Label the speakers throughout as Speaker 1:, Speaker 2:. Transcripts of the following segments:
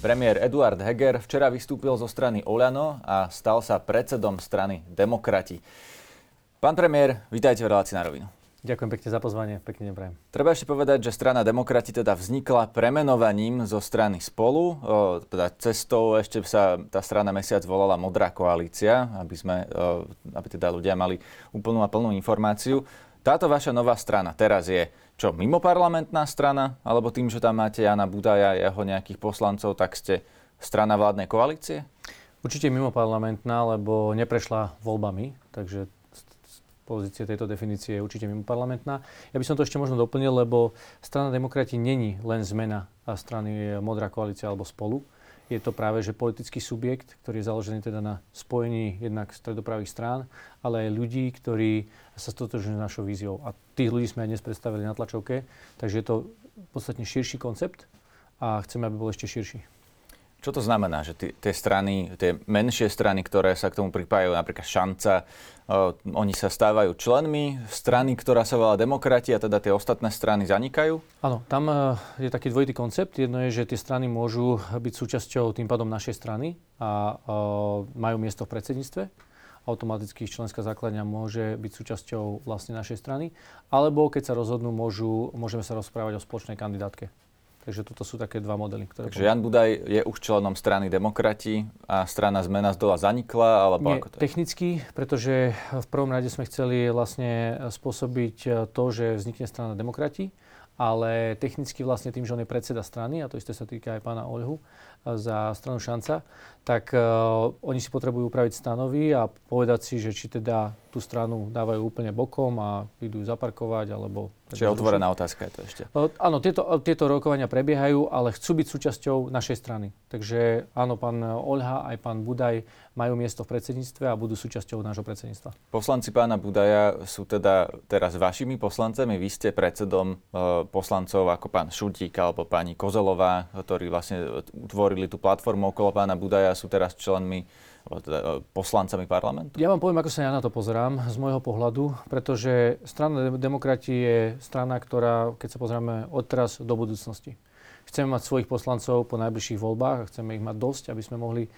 Speaker 1: Premiér Eduard Heger včera vystúpil zo strany Oľano a stal sa predsedom strany Demokrati. Pán premiér, vítajte v relácii na rovinu.
Speaker 2: Ďakujem pekne za pozvanie, pekne neprajem.
Speaker 1: Treba ešte povedať, že strana Demokrati teda vznikla premenovaním zo strany Spolu. O, teda cestou ešte sa tá strana mesiac volala Modrá koalícia, aby, sme, o, aby teda ľudia mali úplnú a plnú informáciu. Táto vaša nová strana teraz je čo, mimoparlamentná strana? Alebo tým, že tam máte Jana Budaja a jeho nejakých poslancov, tak ste strana vládnej koalície?
Speaker 2: Určite mimoparlamentná, lebo neprešla voľbami, takže pozície tejto definície je určite mimoparlamentná. Ja by som to ešte možno doplnil, lebo strana demokrati není len zmena strany Modrá koalícia alebo spolu je to práve že politický subjekt, ktorý je založený teda na spojení jednak stredopravých strán, ale aj ľudí, ktorí sa stotožňujú s našou víziou. A tých ľudí sme aj dnes predstavili na tlačovke, takže je to podstatne širší koncept a chceme, aby bol ešte širší.
Speaker 1: Čo to znamená, že tie strany, tie menšie strany, ktoré sa k tomu pripájajú, napríklad Šanca, uh, oni sa stávajú členmi strany, ktorá sa volá demokrati a teda tie ostatné strany zanikajú?
Speaker 2: Áno, tam uh, je taký dvojitý koncept. Jedno je, že tie strany môžu byť súčasťou tým pádom našej strany a uh, majú miesto v predsedníctve automaticky členská základňa môže byť súčasťou vlastne našej strany, alebo keď sa rozhodnú, môžu, môžeme sa rozprávať o spoločnej kandidátke. Takže toto sú také dva modely.
Speaker 1: Ktoré Takže Jan Budaj je už členom strany Demokrati a strana Zmena z dola zanikla, alebo
Speaker 2: Nie,
Speaker 1: ako to
Speaker 2: je? technicky, pretože v prvom rade sme chceli vlastne spôsobiť to, že vznikne strana Demokrati, ale technicky vlastne tým, že on je predseda strany, a to isté sa týka aj pána Olhu, za stranu Šanca, tak uh, oni si potrebujú upraviť stanovy a povedať si, že či teda tú stranu dávajú úplne bokom a idú zaparkovať, alebo...
Speaker 1: Čiže otvorená otázka je to ešte.
Speaker 2: Uh, áno, tieto, tieto rokovania prebiehajú, ale chcú byť súčasťou našej strany. Takže áno, pán Olha aj pán Budaj majú miesto v predsedníctve a budú súčasťou nášho predsedníctva.
Speaker 1: Poslanci pána Budaja sú teda teraz vašimi poslancami. Vy ste predsedom uh, poslancov ako pán Šutík alebo pani Kozelová, ktorí vlastne tvorí vytvorili tú platformu okolo pána Budaja, sú teraz členmi teda e, poslancami parlamentu?
Speaker 2: Ja vám poviem, ako sa ja na to pozerám z môjho pohľadu, pretože strana demokrati je strana, ktorá, keď sa pozrieme od teraz do budúcnosti, Chceme mať svojich poslancov po najbližších voľbách a chceme ich mať dosť, aby sme mohli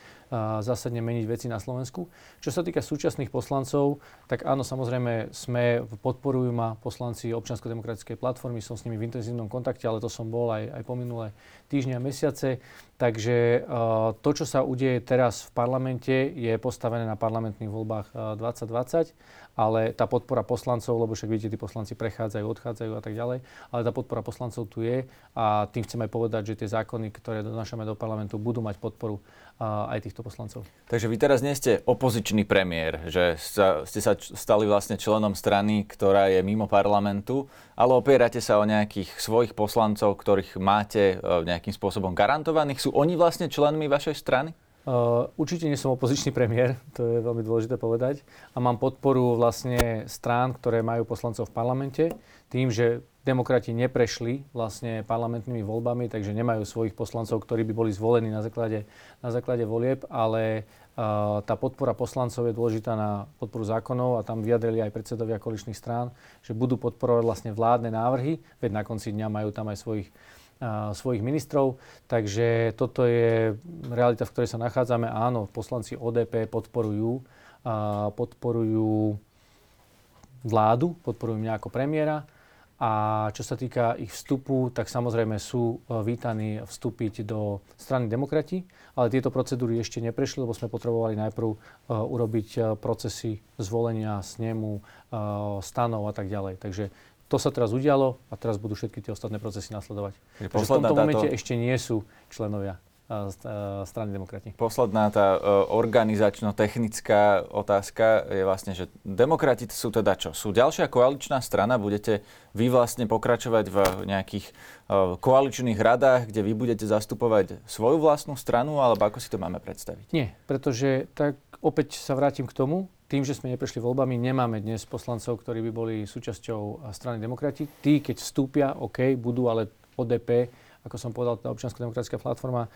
Speaker 2: zásadne meniť veci na Slovensku. Čo sa týka súčasných poslancov, tak áno, samozrejme sme, podporujú ma poslanci občiansko-demokratickej platformy, som s nimi v intenzívnom kontakte, ale to som bol aj, aj po minulé týždňa a mesiace. Takže uh, to, čo sa udeje teraz v parlamente, je postavené na parlamentných voľbách uh, 2020 ale tá podpora poslancov, lebo však vidíte, tí poslanci prechádzajú, odchádzajú a tak ďalej, ale tá podpora poslancov tu je a tým chceme povedať, že tie zákony, ktoré donášame do parlamentu, budú mať podporu aj týchto poslancov.
Speaker 1: Takže vy teraz nie ste opozičný premiér, že sa, ste sa stali vlastne členom strany, ktorá je mimo parlamentu, ale opierate sa o nejakých svojich poslancov, ktorých máte e, nejakým spôsobom garantovaných. Sú oni vlastne členmi vašej strany?
Speaker 2: Uh, určite nie som opozičný premiér, to je veľmi dôležité povedať. A mám podporu vlastne strán, ktoré majú poslancov v parlamente. Tým, že demokrati neprešli vlastne parlamentnými voľbami, takže nemajú svojich poslancov, ktorí by boli zvolení na základe, na základe volieb, ale uh, tá podpora poslancov je dôležitá na podporu zákonov a tam vyjadrili aj predsedovia koaličných strán, že budú podporovať vlastne vládne návrhy, veď na konci dňa majú tam aj svojich svojich ministrov. Takže toto je realita, v ktorej sa nachádzame. Áno, poslanci ODP podporujú, podporujú vládu, podporujú mňa ako premiéra. A čo sa týka ich vstupu, tak samozrejme sú e, vítaní vstúpiť do strany demokrati, ale tieto procedúry ešte neprešli, lebo sme potrebovali najprv e, urobiť e, procesy zvolenia snemu, stanov a tak ďalej. Takže to sa teraz udialo a teraz budú všetky tie ostatné procesy nasledovať. Takže v tomto táto... momente ešte nie sú členovia strany demokrati.
Speaker 1: Posledná tá organizačno-technická otázka je vlastne, že demokrati sú teda čo? Sú ďalšia koaličná strana? Budete vy vlastne pokračovať v nejakých koaličných radách, kde vy budete zastupovať svoju vlastnú stranu, alebo ako si to máme predstaviť?
Speaker 2: Nie, pretože tak opäť sa vrátim k tomu, tým, že sme neprešli voľbami, nemáme dnes poslancov, ktorí by boli súčasťou strany demokrati. Tí, keď vstúpia, OK, budú ale ODP, ako som povedal, tá občiansko-demokratická platforma,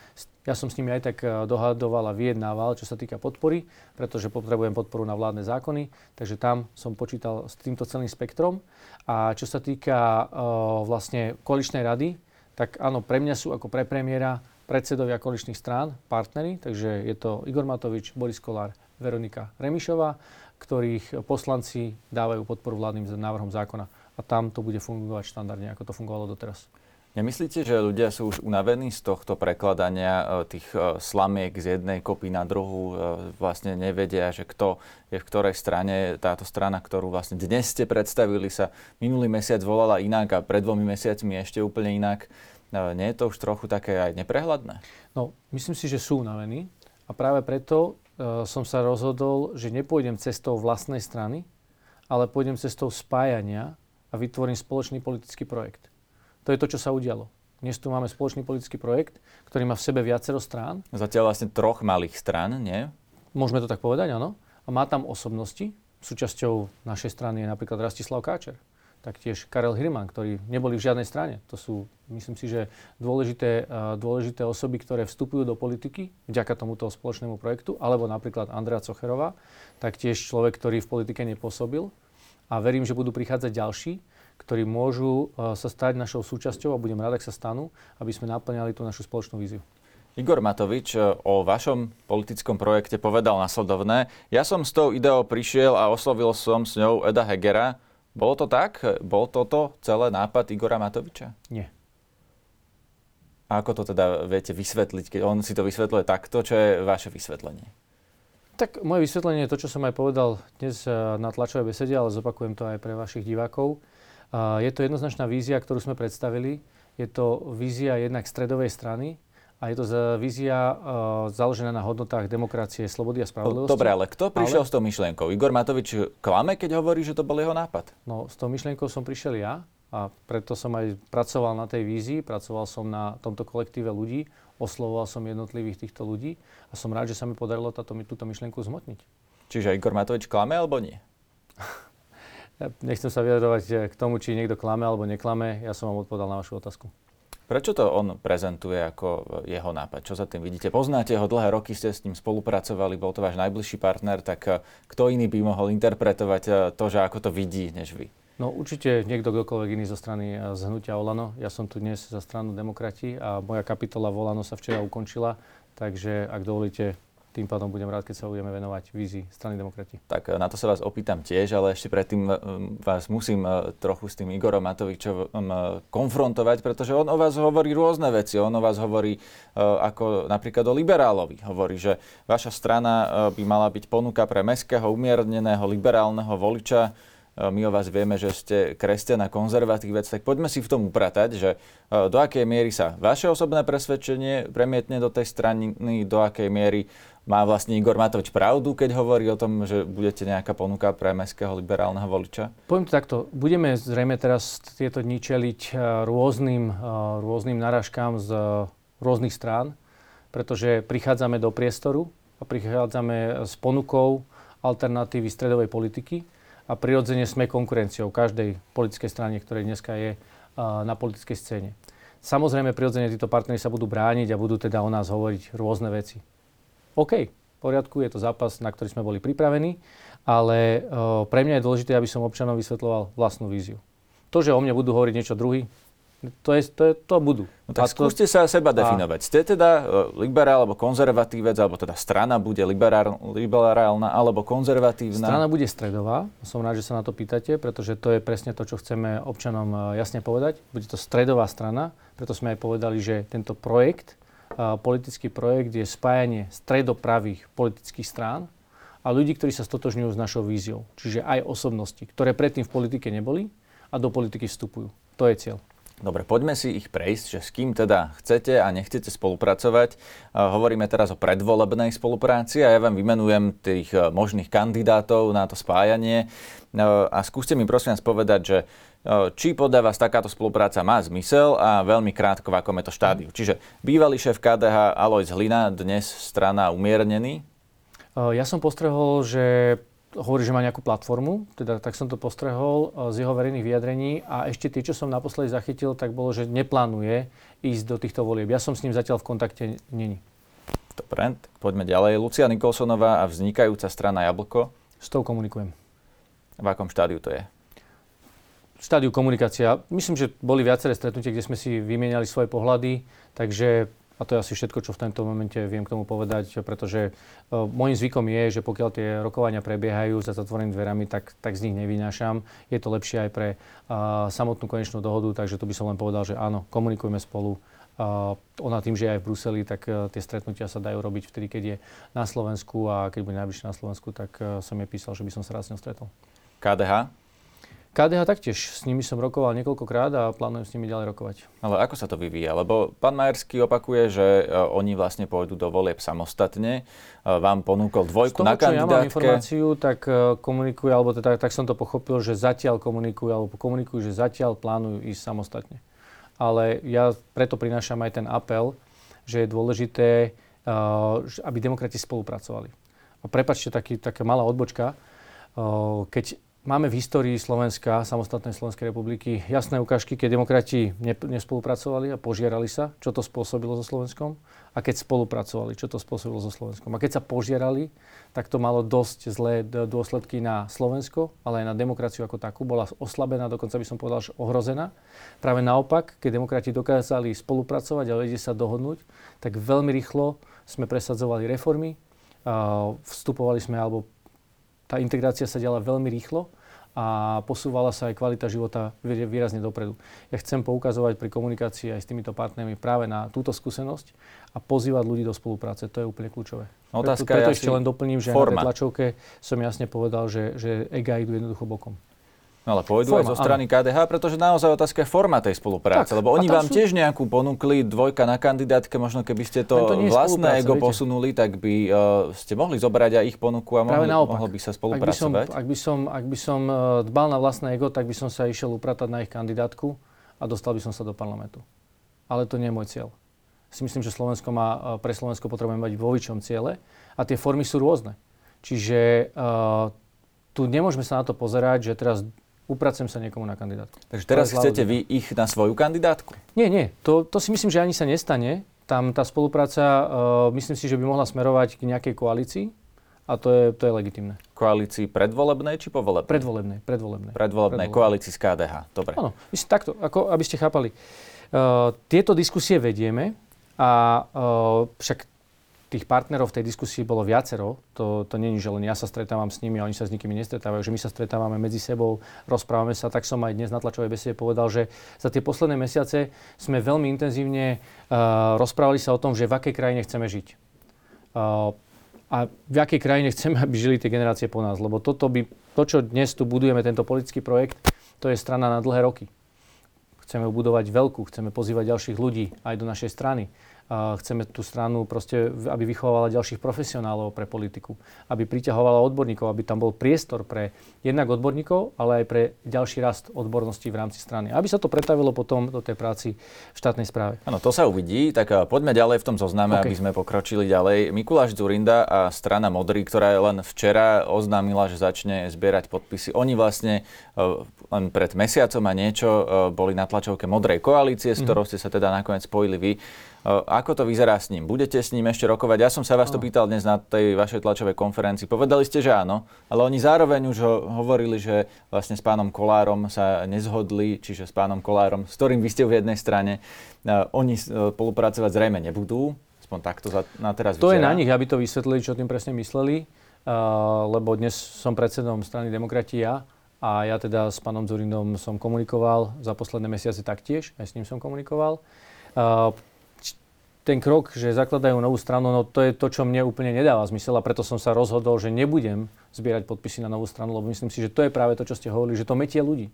Speaker 2: ja som s nimi aj tak eh, dohadoval a vyjednával, čo sa týka podpory, pretože potrebujem podporu na vládne zákony, takže tam som počítal s týmto celým spektrom. A čo sa týka uh, vlastne koaličnej rady, tak áno, pre mňa sú ako pre premiéra predsedovia koaličných strán, partnery, takže je to Igor Matovič, Boris Kolár, Veronika Remišová, ktorých poslanci dávajú podporu vládnym návrhom zákona. A tam to bude fungovať štandardne, ako to fungovalo doteraz.
Speaker 1: Nemyslíte, že ľudia sú už unavení z tohto prekladania e, tých e, slamiek z jednej kopy na druhú? E, vlastne nevedia, že kto je v ktorej strane. Táto strana, ktorú vlastne dnes ste predstavili, sa minulý mesiac volala inak a pred dvomi mesiacmi ešte úplne inak. Nie je to už trochu také aj neprehľadné?
Speaker 2: No, myslím si, že sú unavení. A práve preto som sa rozhodol, že nepôjdem cestou vlastnej strany, ale pôjdem cestou spájania a vytvorím spoločný politický projekt. To je to, čo sa udialo. Dnes tu máme spoločný politický projekt, ktorý má v sebe viacero strán.
Speaker 1: Zatiaľ vlastne troch malých strán, nie?
Speaker 2: Môžeme to tak povedať, áno. A má tam osobnosti. Súčasťou našej strany je napríklad Rastislav Káčer. Taktiež Karel Hirman, ktorí neboli v žiadnej strane. To sú, myslím si, že dôležité, dôležité osoby, ktoré vstupujú do politiky vďaka tomuto spoločnému projektu. Alebo napríklad Andrea Cocherová, taktiež človek, ktorý v politike nepôsobil. A verím, že budú prichádzať ďalší ktorí môžu e, sa stať našou súčasťou a budem rád, ak sa stanú, aby sme naplňali tú našu spoločnú víziu.
Speaker 1: Igor Matovič e, o vašom politickom projekte povedal nasledovné. Ja som s tou ideou prišiel a oslovil som s ňou Eda Hegera. Bolo to tak? Bol toto celé nápad Igora Matoviča?
Speaker 2: Nie.
Speaker 1: A ako to teda viete vysvetliť, keď on si to vysvetľuje takto, čo je vaše vysvetlenie?
Speaker 2: Tak moje vysvetlenie je to, čo som aj povedal dnes e, na tlačovej besede, ale zopakujem to aj pre vašich divákov. Je to jednoznačná vízia, ktorú sme predstavili. Je to vízia jednak stredovej strany, a je to vízia uh, založená na hodnotách demokracie, slobody a spravodlivosti.
Speaker 1: Dobre, ale kto prišiel ale... s tou myšlienkou? Igor Matovič klame, keď hovorí, že to bol jeho nápad?
Speaker 2: No, s tou myšlienkou som prišiel ja a preto som aj pracoval na tej vízii, pracoval som na tomto kolektíve ľudí, oslovoval som jednotlivých týchto ľudí a som rád, že sa mi podarilo táto, túto myšlienku zmotniť.
Speaker 1: Čiže Igor Matovič klame alebo nie?
Speaker 2: Ja nechcem sa vyjadrovať eh, k tomu, či niekto klame alebo neklame. Ja som vám odpovedal na vašu otázku.
Speaker 1: Prečo to on prezentuje ako eh, jeho nápad? Čo za tým vidíte? Poznáte ho, dlhé roky ste s ním spolupracovali, bol to váš najbližší partner, tak eh, kto iný by mohol interpretovať to, že ako to vidí, než vy?
Speaker 2: No určite niekto kdokoľvek iný zo strany zhnutia Olano. Ja som tu dnes za stranu demokrati a moja kapitola Volano sa včera ukončila, takže ak dovolíte, tým pádom budem rád, keď sa budeme venovať vízii strany demokrati.
Speaker 1: Tak e, na to sa vás opýtam tiež, ale ešte predtým e, vás musím e, trochu s tým Igorom Matovičom konfrontovať, pretože on o vás hovorí rôzne veci. On o vás hovorí ako napríklad o liberálovi. Hovorí, že vaša strana by mala byť ponuka pre mestského, umierneného, liberálneho voliča, my o vás vieme, že ste kresťan a konzervatívec, tak poďme si v tom upratať, že do akej miery sa vaše osobné presvedčenie premietne do tej strany, do akej miery má vlastne Igor Matovič pravdu, keď hovorí o tom, že budete nejaká ponuka pre mestského liberálneho voliča?
Speaker 2: Poviem to takto. Budeme zrejme teraz tieto dni čeliť e, rôznym, rôznym narážkám z rôznych strán, pretože prichádzame do priestoru a prichádzame s ponukou alternatívy stredovej politiky a prirodzene sme konkurenciou každej politickej strane, ktorej dneska je na politickej scéne. Samozrejme, prirodzene títo partnery sa budú brániť a budú teda o nás hovoriť rôzne veci. OK, v poriadku, je to zápas, na ktorý sme boli pripravení, ale pre mňa je dôležité, aby som občanom vysvetloval vlastnú víziu. To, že o mne budú hovoriť niečo druhý, to, je, to, je, to budú.
Speaker 1: No tak to, skúste sa seba definovať. Ste teda uh, liberál alebo konzervatívec, alebo teda strana bude liberál, liberálna alebo konzervatívna?
Speaker 2: Strana bude stredová. Som rád, že sa na to pýtate, pretože to je presne to, čo chceme občanom uh, jasne povedať. Bude to stredová strana, preto sme aj povedali, že tento projekt politický projekt je spájanie stredopravých politických strán a ľudí, ktorí sa stotožňujú s našou víziou. Čiže aj osobnosti, ktoré predtým v politike neboli a do politiky vstupujú. To je cieľ.
Speaker 1: Dobre, poďme si ich prejsť, že s kým teda chcete a nechcete spolupracovať. Hovoríme teraz o predvolebnej spolupráci a ja vám vymenujem tých e, možných kandidátov na to spájanie. E, a skúste mi prosím vás povedať, že či podľa vás takáto spolupráca má zmysel a veľmi krátko, v akom je to štádiu. Čiže bývalý šéf KDH Alois Hlina, dnes strana umiernený?
Speaker 2: Ja som postrehol, že hovorí, že má nejakú platformu, teda tak som to postrehol z jeho verejných vyjadrení a ešte tie, čo som naposledy zachytil, tak bolo, že neplánuje ísť do týchto volieb. Ja som s ním zatiaľ v kontakte není.
Speaker 1: Dobre, tak poďme ďalej. Lucia Nikolsonová a vznikajúca strana Jablko.
Speaker 2: S tou komunikujem.
Speaker 1: V akom štádiu to je?
Speaker 2: štádiu komunikácia. Myslím, že boli viaceré stretnutie, kde sme si vymieniali svoje pohľady, takže A to je asi všetko, čo v tomto momente viem k tomu povedať, pretože uh, môjim zvykom je, že pokiaľ tie rokovania prebiehajú za zatvorenými dverami, tak, tak z nich nevynášam. Je to lepšie aj pre uh, samotnú konečnú dohodu, takže tu by som len povedal, že áno, komunikujeme spolu. Uh, ona tým, že je aj v Bruseli, tak uh, tie stretnutia sa dajú robiť vtedy, keď je na Slovensku a keď bude najbližšie na Slovensku, tak uh, som jej písal, že by som sa raz s ňou stretol.
Speaker 1: KDH?
Speaker 2: KDH taktiež, s nimi som rokoval niekoľkokrát a plánujem s nimi ďalej rokovať.
Speaker 1: Ale ako sa to vyvíja? Lebo pán Majerský opakuje, že uh, oni vlastne pôjdu do volieb samostatne. Uh, vám ponúkol dvojku
Speaker 2: toho,
Speaker 1: na kandidátke.
Speaker 2: ja mám informáciu, tak uh, komunikuje, alebo teda, tak som to pochopil, že zatiaľ komunikujú, alebo komunikujú, že zatiaľ plánujú ísť samostatne. Ale ja preto prinášam aj ten apel, že je dôležité, uh, aby demokrati spolupracovali. A prepačte, taký, taká malá odbočka. Uh, keď Máme v histórii Slovenska, samostatnej Slovenskej republiky, jasné ukážky, keď demokrati ne, nespolupracovali a požierali sa, čo to spôsobilo so Slovenskom, a keď spolupracovali, čo to spôsobilo so Slovenskom. A keď sa požierali, tak to malo dosť zlé dôsledky na Slovensko, ale aj na demokraciu ako takú. Bola oslabená, dokonca by som povedal, že ohrozená. Práve naopak, keď demokrati dokázali spolupracovať a vedieť sa dohodnúť, tak veľmi rýchlo sme presadzovali reformy, vstupovali sme alebo tá integrácia sa diala veľmi rýchlo a posúvala sa aj kvalita života výrazne dopredu. Ja chcem poukazovať pri komunikácii aj s týmito partnermi práve na túto skúsenosť a pozývať ľudí do spolupráce. To je úplne kľúčové.
Speaker 1: Otázka
Speaker 2: preto, preto ešte len doplním, že forma. na tlačovke som jasne povedal, že, že EGA idú jednoducho bokom.
Speaker 1: No ale pôjdu forma, aj zo strany áno. KDH, pretože naozaj otázka je forma tej spolupráce. Tak, lebo oni vám sú... tiež nejakú ponúkli dvojka na kandidátke, možno keby ste to, to vlastné ego viete. posunuli, tak by uh, ste mohli zobrať aj ich ponuku a mohli, mohlo by sa spolupracovať.
Speaker 2: Ak by, som, ak by som, ak by som dbal na vlastné ego, tak by som sa išiel upratať na ich kandidátku a dostal by som sa do parlamentu. Ale to nie je môj cieľ. Si myslím, že Slovensko má, uh, pre Slovensko potrebujeme mať vo ciele a tie formy sú rôzne. Čiže uh, tu nemôžeme sa na to pozerať, že teraz upracujem sa niekomu na kandidátku.
Speaker 1: Takže teraz chcete vy ich na svoju kandidátku?
Speaker 2: Nie, nie. To, to si myslím, že ani sa nestane. Tam tá spolupráca, uh, myslím si, že by mohla smerovať k nejakej koalícii a to je, to je legitimné.
Speaker 1: Koalícii predvolebnej či povolebnej?
Speaker 2: Predvolebnej. Predvolebnej,
Speaker 1: predvolebnej koalícii z KDH. Dobre.
Speaker 2: Áno, myslím takto, ako, aby ste chápali. Uh, tieto diskusie vedieme a uh, však tých partnerov v tej diskusii bolo viacero. To, to je, že len ja sa stretávam s nimi a oni sa s nikými nestretávajú, že my sa stretávame medzi sebou, rozprávame sa. Tak som aj dnes na tlačovej besede povedal, že za tie posledné mesiace sme veľmi intenzívne uh, rozprávali sa o tom, že v akej krajine chceme žiť. Uh, a v akej krajine chceme, aby žili tie generácie po nás. Lebo toto by, to, čo dnes tu budujeme, tento politický projekt, to je strana na dlhé roky. Chceme budovať veľkú, chceme pozývať ďalších ľudí aj do našej strany chceme tú stranu proste, aby vychovávala ďalších profesionálov pre politiku, aby priťahovala odborníkov, aby tam bol priestor pre jednak odborníkov, ale aj pre ďalší rast odborností v rámci strany. Aby sa to pretavilo potom do tej práci v štátnej správe.
Speaker 1: Áno, to sa uvidí, tak poďme ďalej v tom zozname, okay. aby sme pokročili ďalej. Mikuláš Zurinda a strana Modrý, ktorá len včera oznámila, že začne zbierať podpisy. Oni vlastne len pred mesiacom a niečo boli na tlačovke Modrej koalície, s mhm. ktorou ste sa teda nakoniec spojili vy. Ako to vyzerá s ním? Budete s ním ešte rokovať? Ja som sa vás to pýtal dnes na tej vašej tlačovej konferencii. Povedali ste, že áno, ale oni zároveň už hovorili, že vlastne s pánom Kolárom sa nezhodli, čiže s pánom Kolárom, s ktorým vy ste v jednej strane. Oni spolupracovať zrejme nebudú, aspoň takto na teraz
Speaker 2: To vyzerá. je na nich, aby to vysvetlili, čo tým presne mysleli, lebo dnes som predsedom strany Demokratia a ja teda s pánom Zurindom som komunikoval za posledné mesiace taktiež, aj s ním som komunikoval ten krok, že zakladajú novú stranu, no to je to, čo mne úplne nedáva zmysel a preto som sa rozhodol, že nebudem zbierať podpisy na novú stranu, lebo myslím si, že to je práve to, čo ste hovorili, že to metie ľudí.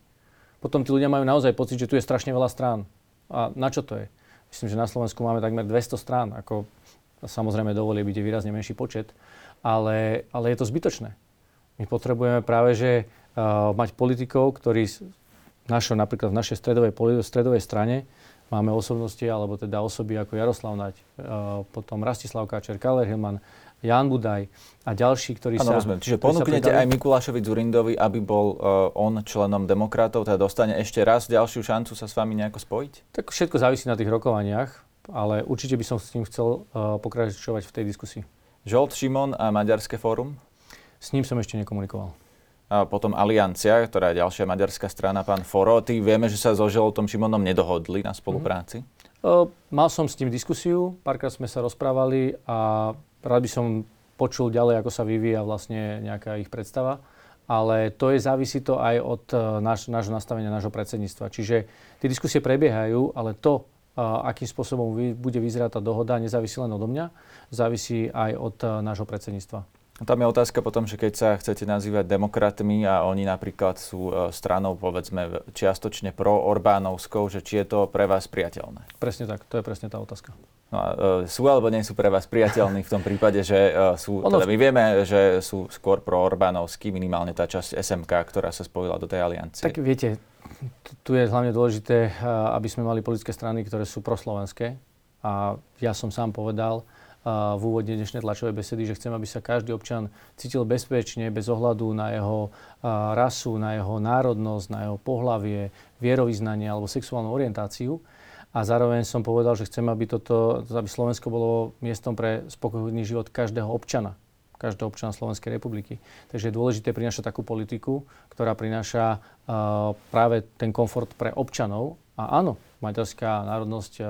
Speaker 2: Potom tí ľudia majú naozaj pocit, že tu je strašne veľa strán. A na čo to je? Myslím, že na Slovensku máme takmer 200 strán, ako samozrejme dovolie byť výrazne menší počet, ale, ale je to zbytočné. My potrebujeme práve, že uh, mať politikov, ktorí našo, napríklad v našej stredovej, stredovej strane Máme osobnosti, alebo teda osoby ako Jaroslav Nať, e, potom Rastislav Káčer, Kaler Hilman, Jan Budaj a ďalší, ktorí ano, sa...
Speaker 1: Rozumiem. Čiže ponúknete aj Mikulášovi Zurindovi, aby bol uh, on členom demokratov, teda dostane ešte raz ďalšiu šancu sa s vami nejako spojiť?
Speaker 2: Tak všetko závisí na tých rokovaniach, ale určite by som s tým chcel uh, pokračovať v tej diskusii.
Speaker 1: Žolt Šimon a Maďarské fórum?
Speaker 2: S ním som ešte nekomunikoval.
Speaker 1: Potom Aliancia, ktorá je ďalšia maďarská strana, pán Foro. Ty vieme, že sa so Žoltom Šimonom nedohodli na spolupráci?
Speaker 2: Mm-hmm. mal som s ním diskusiu, párkrát sme sa rozprávali a rád by som počul ďalej, ako sa vyvíja vlastne nejaká ich predstava. Ale to je, závisí to aj od náš, nášho nastavenia, nášho predsedníctva. Čiže tie diskusie prebiehajú, ale to, akým spôsobom bude vyzerať tá dohoda, nezávisí len odo mňa, závisí aj od nášho predsedníctva.
Speaker 1: Tam je otázka potom, že keď sa chcete nazývať demokratmi a oni napríklad sú e, stranou, povedzme, čiastočne pro-Orbánovskou, že či je to pre vás priateľné?
Speaker 2: Presne tak, to je presne tá otázka.
Speaker 1: No a, e, sú alebo nie sú pre vás priateľní v tom prípade, že e, sú, ono... teda my vieme, že sú skôr pro-Orbánovskí, minimálne tá časť SMK, ktorá sa spojila do tej aliancie.
Speaker 2: Tak viete, tu je hlavne dôležité, aby sme mali politické strany, ktoré sú proslovenské. A ja som sám povedal, v úvode dnešnej tlačovej besedy, že chcem, aby sa každý občan cítil bezpečne, bez ohľadu na jeho rasu, na jeho národnosť, na jeho pohlavie, vierovýznanie alebo sexuálnu orientáciu. A zároveň som povedal, že chcem, aby, toto, aby Slovensko bolo miestom pre spokojný život každého občana každého občana Slovenskej republiky. Takže je dôležité prinášať takú politiku, ktorá prináša uh, práve ten komfort pre občanov. A áno, maďarská národnosť, e,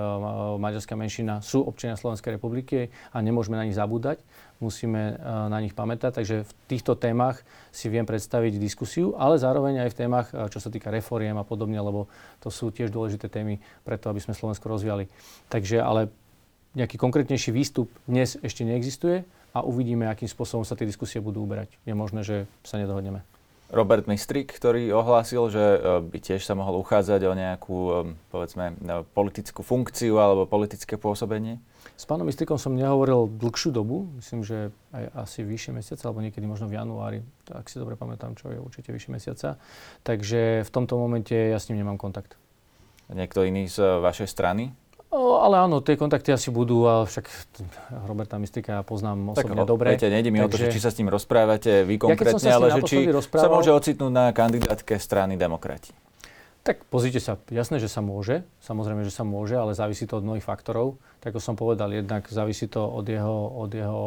Speaker 2: maďarská menšina sú občania Slovenskej republiky a nemôžeme na nich zabúdať. Musíme e, na nich pamätať. Takže v týchto témach si viem predstaviť diskusiu, ale zároveň aj v témach, e, čo sa týka reforiem a podobne, lebo to sú tiež dôležité témy preto, aby sme Slovensko rozvíjali. Takže ale nejaký konkrétnejší výstup dnes ešte neexistuje a uvidíme, akým spôsobom sa tie diskusie budú uberať. Je možné, že sa nedohodneme.
Speaker 1: Robert Mistrik, ktorý ohlásil, že e, by tiež sa mohol uchádzať o nejakú, e, povedzme, e, politickú funkciu alebo politické pôsobenie?
Speaker 2: S pánom Mistrikom som nehovoril dlhšiu dobu, myslím, že aj asi vyššie mesiace, alebo niekedy možno v januári, tak si dobre pamätám, čo je určite vyššie mesiaca. Takže v tomto momente ja s ním nemám kontakt.
Speaker 1: Niekto iný z vašej strany?
Speaker 2: O, ale áno, tie kontakty asi budú, a však Roberta Mystika ja poznám osobne tak, dobre.
Speaker 1: Viete, nejde mi takže... o to, že či sa s ním rozprávate vy konkrétne, ja ale že či rozprával... sa môže ocitnúť na kandidátke strany demokrati.
Speaker 2: Tak pozrite sa, jasné, že sa môže, samozrejme, že sa môže, ale závisí to od mnohých faktorov. Tak ako som povedal, jednak závisí to od jeho, od jeho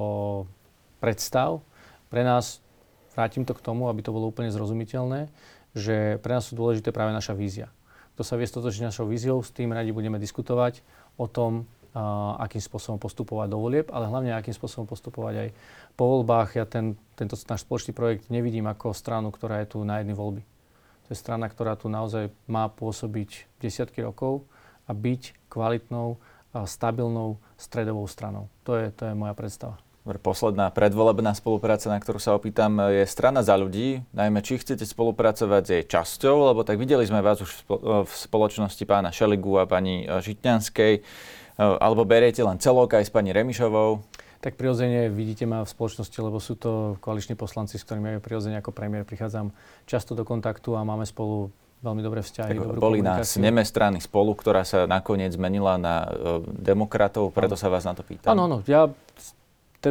Speaker 2: predstav. Pre nás, vrátim to k tomu, aby to bolo úplne zrozumiteľné, že pre nás sú dôležité práve naša vízia. Kto sa vie stotočiť našou víziou, s tým radi budeme diskutovať o tom, a, akým spôsobom postupovať do volieb, ale hlavne akým spôsobom postupovať aj po voľbách. Ja ten, tento náš spoločný projekt nevidím ako stranu, ktorá je tu na jedny voľby. To je strana, ktorá tu naozaj má pôsobiť desiatky rokov a byť kvalitnou, a stabilnou stredovou stranou. To je, to je moja predstava.
Speaker 1: Posledná predvolebná spolupráca, na ktorú sa opýtam, je strana za ľudí. Najmä, či chcete spolupracovať s jej časťou, lebo tak videli sme vás už v spoločnosti pána Šeligu a pani e, Žitňanskej, e, alebo beriete len celok aj s pani Remišovou?
Speaker 2: Tak prirodzene vidíte ma v spoločnosti, lebo sú to koaliční poslanci, s ktorými ja prirodzene ako premiér prichádzam často do kontaktu a máme spolu veľmi dobré vzťahy. Tak
Speaker 1: boli na sneme strany spolu, ktorá sa nakoniec zmenila na uh, demokratov, preto ano. sa vás na to pýtam.
Speaker 2: Áno, áno. Ja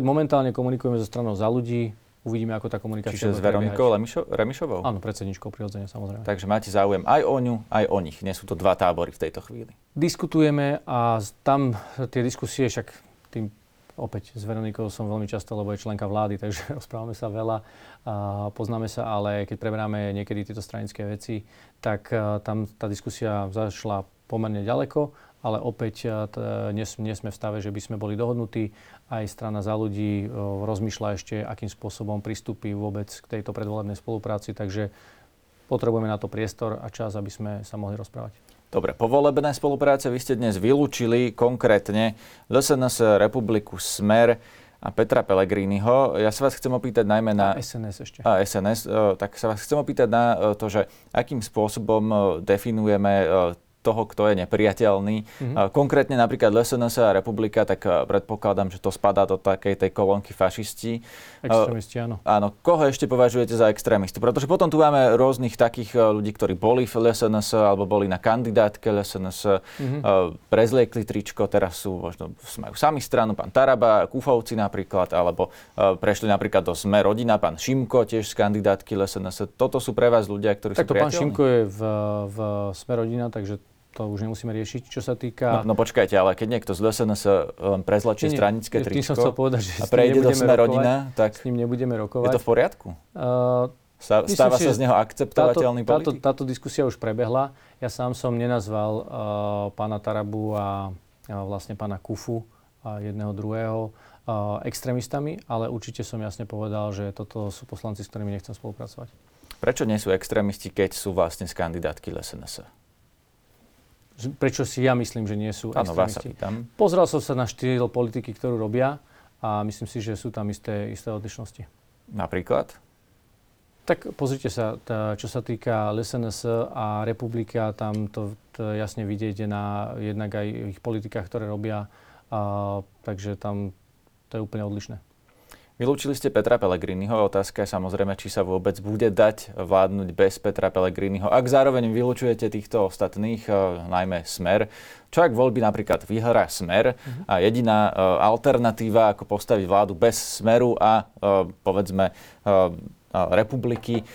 Speaker 2: momentálne komunikujeme so stranou za ľudí, uvidíme, ako tá komunikácia
Speaker 1: Čiže s Veronikou Remišo- Remišovou?
Speaker 2: Áno, predsedničkou prirodzene, samozrejme.
Speaker 1: Takže máte záujem aj o ňu, aj o nich. Nie sú to dva tábory v tejto chvíli.
Speaker 2: Diskutujeme a tam tie diskusie, však tým opäť s Veronikou som veľmi často, lebo je členka vlády, takže rozprávame sa veľa, a poznáme sa, ale keď preberáme niekedy tieto stranické veci, tak tam tá diskusia zašla pomerne ďaleko ale opäť nie, nie sme v stave, že by sme boli dohodnutí. Aj strana za ľudí rozmýšľa ešte, akým spôsobom pristúpi vôbec k tejto predvolebnej spolupráci, takže potrebujeme na to priestor a čas, aby sme sa mohli rozprávať.
Speaker 1: Dobre, povolebné spolupráce vy ste dnes vylúčili konkrétne LSNS Republiku Smer a Petra Pellegriniho. Ja sa vás chcem opýtať najmä na...
Speaker 2: A SNS ešte.
Speaker 1: A SNS. Tak sa vás chcem opýtať na to, že akým spôsobom definujeme toho, kto je nepriateľný. Mm-hmm. Konkrétne napríklad LSNS a Republika, tak predpokladám, že to spadá do takej tej kolónky fašisti.
Speaker 2: Extrémisti, áno.
Speaker 1: Áno. Koho ešte považujete za extrémistu? Pretože potom tu máme rôznych takých ľudí, ktorí boli v LSNS alebo boli na kandidátke LSNS, mm-hmm. prezliekli tričko, teraz sú možno majú sami stranu, pán Taraba, Kufovci napríklad, alebo prešli napríklad do SME rodina, pán Šimko tiež z kandidátky LSNS. Toto sú pre vás ľudia, ktorí tak sú priateľní?
Speaker 2: pán Šimko je v, v SME rodina, takže to už nemusíme riešiť. Čo sa týka...
Speaker 1: No, no počkajte, ale keď niekto z LSNS len prezlačí stranické tričko
Speaker 2: som chcel povedať, že
Speaker 1: a prejde do sme rodina, tak
Speaker 2: s ním nebudeme rokovať.
Speaker 1: Je to v poriadku? Uh, Sa, stáva si, sa z neho akceptovateľný
Speaker 2: táto, politik? Táto, táto diskusia už prebehla. Ja sám som nenazval uh, pána Tarabu a vlastne pána Kufu a jedného druhého extrémistami, ale určite som jasne povedal, že toto sú poslanci, s ktorými nechcem spolupracovať.
Speaker 1: Prečo nie sú extrémisti, keď sú vlastne z kandidátky SNS?
Speaker 2: Prečo si ja myslím, že nie sú
Speaker 1: ano, extrémisti?
Speaker 2: Pozrel som sa na štýl politiky, ktorú robia a myslím si, že sú tam isté, isté odlišnosti.
Speaker 1: Napríklad?
Speaker 2: Tak pozrite sa, tá, čo sa týka LSNS a Republika, tam to, to jasne vidieť na jednak aj ich politikách, ktoré robia, a, takže tam to je úplne odlišné.
Speaker 1: Vylúčili ste Petra Pellegriniho. Otázka je samozrejme, či sa vôbec bude dať vládnuť bez Petra Pellegriniho. Ak zároveň vylúčujete týchto ostatných, uh, najmä Smer, čo ak voľby napríklad vyhrá Smer uh-huh. a jediná uh, alternatíva, ako postaviť vládu bez Smeru a uh, povedzme republiky,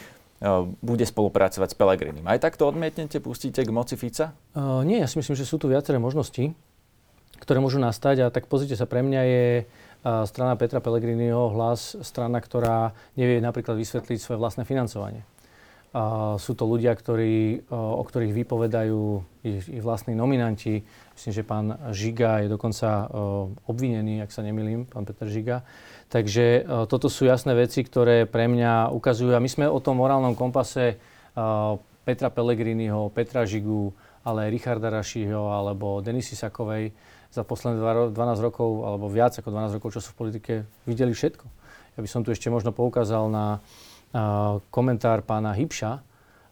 Speaker 1: bude spolupracovať s Pelegrinim. Aj takto odmietnete, pustíte k moci Fica?
Speaker 2: Uh, nie, ja si myslím, že sú tu viaceré možnosti, ktoré môžu nastať a tak pozrite sa, pre mňa je uh, strana Petra Pellegriniho hlas strana, ktorá nevie napríklad vysvetliť svoje vlastné financovanie. Uh, sú to ľudia, ktorí, o ktorých vypovedajú ich, ich vlastní nominanti. Myslím, že pán Žiga je dokonca obvinený, ak sa nemýlim, pán Peter Žiga. Takže toto sú jasné veci, ktoré pre mňa ukazujú. A my sme o tom morálnom kompase Petra Pellegriniho, Petra Žigu, ale aj Richarda Rašího alebo Denisy Sakovej za posledné 12 rokov, alebo viac ako 12 rokov, čo sú v politike, videli všetko. Ja by som tu ešte možno poukázal na, na komentár pána Hybša,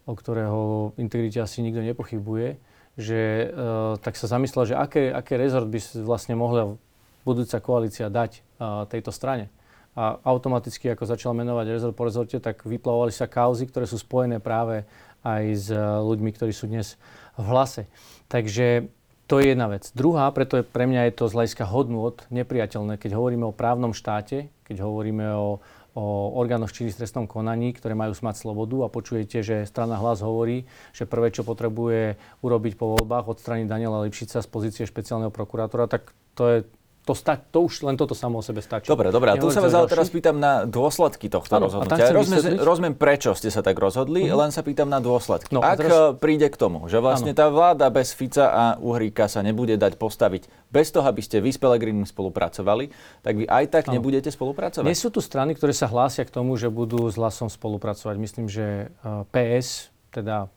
Speaker 2: o ktorého integrite asi nikto nepochybuje, že uh, tak sa zamyslel, že aké, aké rezort by vlastne mohla budúca koalícia dať uh, tejto strane. A automaticky, ako začal menovať rezort po rezorte, tak vyplavovali sa kauzy, ktoré sú spojené práve aj s uh, ľuďmi, ktorí sú dnes v hlase. Takže to je jedna vec. Druhá, preto je pre mňa je to z hľadiska hodnôt nepriateľné, keď hovoríme o právnom štáte, keď hovoríme o, o orgánoch činných trestnom konaní, ktoré majú smať slobodu a počujete, že strana hlas hovorí, že prvé, čo potrebuje urobiť po voľbách, odstraniť Daniela Lipšica z pozície špeciálneho prokurátora, tak to je to, sta- to už len toto samo o sebe stačí.
Speaker 1: Dobre, dobre. A tu sa vás ale teraz pýtam na dôsledky tohto ano, rozhodnutia. Rozumiem, rozumiem, prečo ste sa tak rozhodli, mm-hmm. len sa pýtam na dôsledky. No, Ak teraz... E, príde k tomu, že vlastne ano. tá vláda bez Fica a Uhríka sa nebude dať postaviť bez toho, aby ste vy s Pelegrinim spolupracovali, tak vy aj tak ano. nebudete spolupracovať?
Speaker 2: Nie sú tu strany, ktoré sa hlásia k tomu, že budú s hlasom spolupracovať. Myslím, že e, PS, teda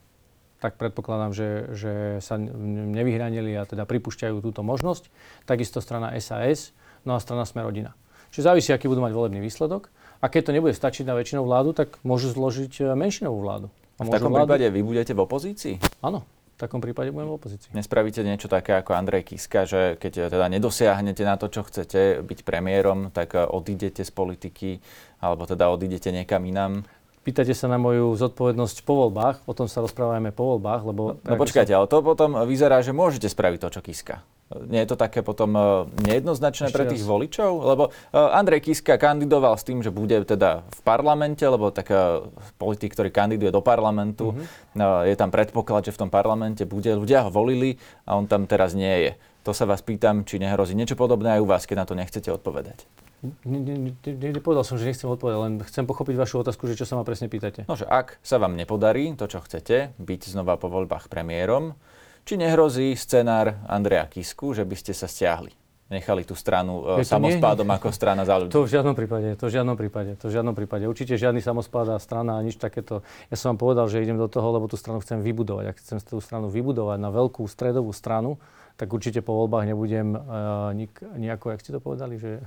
Speaker 2: tak predpokladám, že, že sa nevyhranili a teda pripúšťajú túto možnosť. Takisto strana SAS, no a strana Sme rodina. Čiže závisí, aký budú mať volebný výsledok. A keď to nebude stačiť na väčšinou vládu, tak môžu zložiť e, menšinovú vládu.
Speaker 1: A v takom vládu... prípade vy budete v opozícii?
Speaker 2: Áno, v takom prípade budem v opozícii.
Speaker 1: Nespravíte niečo také ako Andrej Kiska, že keď teda nedosiahnete na to, čo chcete, byť premiérom, tak e, odídete z politiky, alebo teda odídete niekam inám?
Speaker 2: Pýtate sa na moju zodpovednosť po voľbách, o tom sa rozprávame po voľbách, lebo...
Speaker 1: No, no počkajte, som... ale to potom vyzerá, že môžete spraviť to, čo Kiska. Nie je to také potom e, nejednoznačné Ešte pre tých raz. voličov? Lebo e, Andrej Kiska kandidoval s tým, že bude teda v parlamente, lebo tak e, politik, ktorý kandiduje do parlamentu, mm-hmm. je tam predpoklad, že v tom parlamente bude, ľudia ho volili a on tam teraz nie je. To sa vás pýtam, či nehrozí niečo podobné aj u vás, keď na to nechcete odpovedať.
Speaker 2: Nepovedal som, že nechcem odpovedať, len chcem pochopiť vašu otázku, že čo sa ma presne pýtate.
Speaker 1: No, že ak sa vám nepodarí to, čo chcete, byť znova po voľbách premiérom, či nehrozí scenár Andreja Kisku, že by ste sa stiahli? Nechali tú stranu uh, samospádom nie. ako strana za ľudí.
Speaker 2: To v žiadnom prípade, to v žiadnom prípade, to v žiadnom prípade. Určite žiadny samospád a strana a nič takéto. Ja som vám povedal, že idem do toho, lebo tú stranu chcem vybudovať. Ak chcem tú stranu vybudovať na veľkú stredovú stranu, tak určite po voľbách nebudem uh, nik, nejako, jak ste to povedali, že...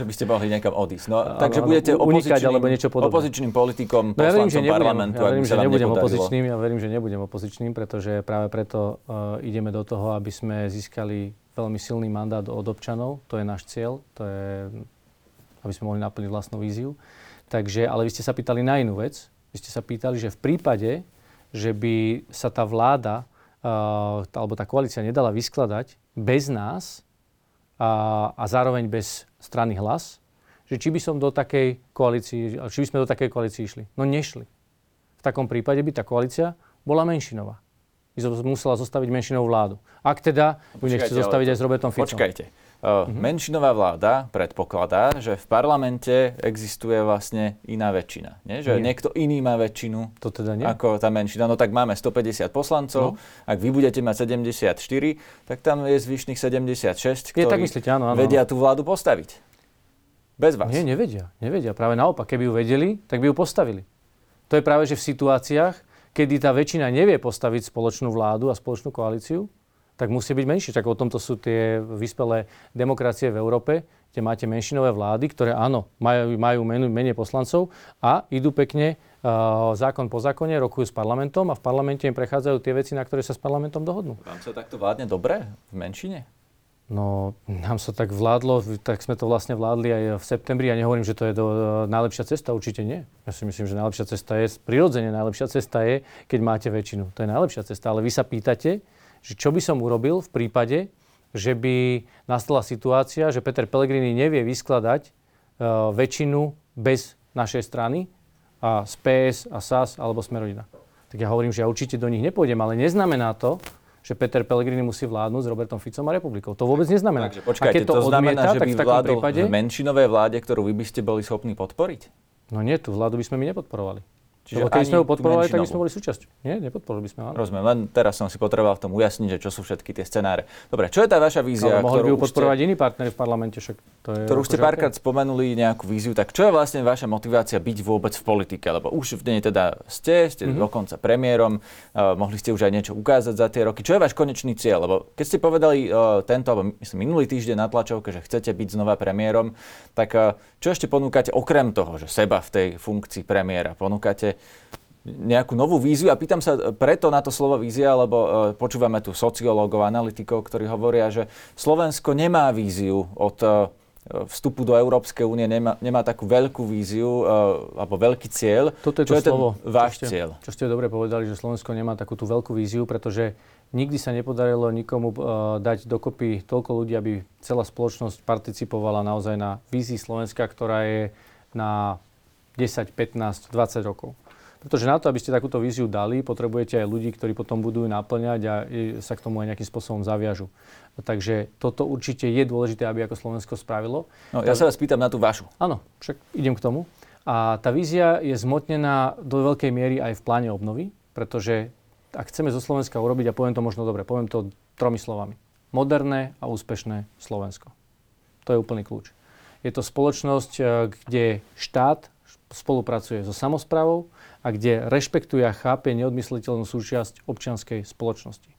Speaker 1: že by ste mohli niekam odísť. No, takže budete opozičným, alebo niečo opozičným politikom, no, ja verím, že nebudem, parlamentu,
Speaker 2: ja verím, že nebudem opozičným, ja verím, že nebudem opozičným, pretože práve preto uh, ideme do toho, aby sme získali veľmi silný mandát od občanov. To je náš cieľ, to je, aby sme mohli naplniť vlastnú víziu. Takže, ale vy ste sa pýtali na inú vec. Vy ste sa pýtali, že v prípade, že by sa tá vláda alebo tá koalícia nedala vyskladať bez nás a, a zároveň bez strany hlas, že či by som do takej koalícii, či by sme do takej koalícii išli. No nešli. V takom prípade by tá koalícia bola menšinová. musela zostaviť menšinovú vládu. Ak teda ju nechce zostaviť aj s Robertom Ficom.
Speaker 1: Počkajte. Uh, mm-hmm. Menšinová vláda predpokladá, že v parlamente existuje vlastne iná väčšina. Nie? Že nie. niekto iný má väčšinu
Speaker 2: to teda nie.
Speaker 1: ako tá menšina. No tak máme 150 poslancov, no. ak vy budete mať 74, tak tam je zvyšných 76, ktorí je, tak myslíte, áno, áno. vedia tú vládu postaviť. Bez vás.
Speaker 2: Nie, nevedia. Nevedia. Práve naopak, keby ju vedeli, tak by ju postavili. To je práve, že v situáciách, kedy tá väčšina nevie postaviť spoločnú vládu a spoločnú koalíciu, tak musí byť menší. Tak o tomto sú tie vyspelé demokracie v Európe, kde máte menšinové vlády, ktoré áno, majú, majú menej poslancov a idú pekne uh, zákon po zákone, rokujú s parlamentom a v parlamente im prechádzajú tie veci, na ktoré sa s parlamentom dohodnú.
Speaker 1: Vám sa takto vládne dobre v menšine?
Speaker 2: No, nám sa tak vládlo, tak sme to vlastne vládli aj v septembri. Ja nehovorím, že to je do, najlepšia cesta, určite nie. Ja si myslím, že najlepšia cesta je, prirodzene najlepšia cesta je, keď máte väčšinu. To je najlepšia cesta. Ale vy sa pýtate, že čo by som urobil v prípade, že by nastala situácia, že Peter Pellegrini nevie vyskladať uh, väčšinu bez našej strany a z PS a SAS alebo Smerodina. Tak ja hovorím, že ja určite do nich nepôjdem, ale neznamená to, že Peter Pellegrini musí vládnuť s Robertom Ficom a republikou. To vôbec neznamená.
Speaker 1: Takže počkajte, to, to znamená, že by vládol prípade... v menšinovej vláde, ktorú vy by ste boli schopní podporiť?
Speaker 2: No nie, tú vládu by sme my nepodporovali. Čiže Lebo keby sme ho podporovali, tak by sme boli súčasťou. Nie, nepodporovali by sme ho.
Speaker 1: Rozumiem, len teraz som si potreboval v tom ujasniť, že čo sú všetky tie scenáre. Dobre, čo je tá vaša vízia?
Speaker 2: Ale mohli by ju podporovať ste, iní partnery v parlamente, však to je...
Speaker 1: Ktorú ste akože párkrát spomenuli nejakú víziu, tak čo je vlastne vaša motivácia byť vôbec v politike? Lebo už v nej teda ste, ste mm-hmm. dokonca premiérom, uh, mohli ste už aj niečo ukázať za tie roky. Čo je váš konečný cieľ? Lebo keď ste povedali uh, tento, alebo myslím minulý týždeň na tlačovke, že chcete byť znova premiérom, tak uh, čo ešte ponúkate okrem toho, že seba v tej funkcii premiéra? Ponúkate nejakú novú víziu a pýtam sa preto na to slovo vízia, lebo e, počúvame tu sociológov, analytikov, ktorí hovoria, že Slovensko nemá víziu od e, vstupu do Európskej únie, nemá, nemá takú veľkú víziu e, alebo veľký cieľ.
Speaker 2: Toto je to čo je slovo,
Speaker 1: ten váš
Speaker 2: čo ste,
Speaker 1: cieľ?
Speaker 2: Čo ste dobre povedali, že Slovensko nemá takú tú veľkú víziu, pretože nikdy sa nepodarilo nikomu dať dokopy toľko ľudí, aby celá spoločnosť participovala naozaj na vízii Slovenska, ktorá je na 10, 15, 20 rokov. Pretože na to, aby ste takúto víziu dali, potrebujete aj ľudí, ktorí potom budú ju naplňať a sa k tomu aj nejakým spôsobom zaviažu. Takže toto určite je dôležité, aby ako Slovensko spravilo.
Speaker 1: No, ja sa vás pýtam na tú vašu.
Speaker 2: Áno, však idem k tomu. A tá vízia je zmotnená do veľkej miery aj v pláne obnovy, pretože ak chceme zo Slovenska urobiť, a poviem to možno dobre, poviem to tromi slovami. Moderné a úspešné Slovensko. To je úplný kľúč. Je to spoločnosť, eh, kde štát spolupracuje so samozprávou, a kde rešpektuje a chápe neodmysliteľnú súčasť občianskej spoločnosti.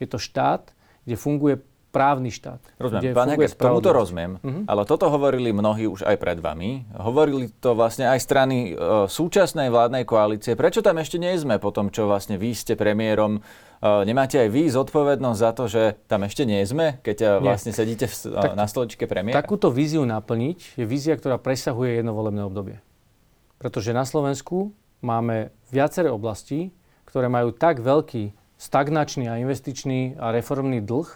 Speaker 2: Je to štát, kde funguje právny štát.
Speaker 1: Rozumiem, pán Heger, tomuto rozumiem, uh-huh. ale toto hovorili mnohí už aj pred vami. Hovorili to vlastne aj strany e, súčasnej vládnej koalície. Prečo tam ešte nie sme po tom, čo vlastne vy ste premiérom? E, nemáte aj vy zodpovednosť za to, že tam ešte nie sme, keď e, vlastne nie. sedíte v, tak, na stoličke premiéra?
Speaker 2: Takúto víziu naplniť je vízia, ktorá presahuje jedno volebné obdobie. Pretože na Slovensku máme viaceré oblasti, ktoré majú tak veľký stagnačný a investičný a reformný dlh,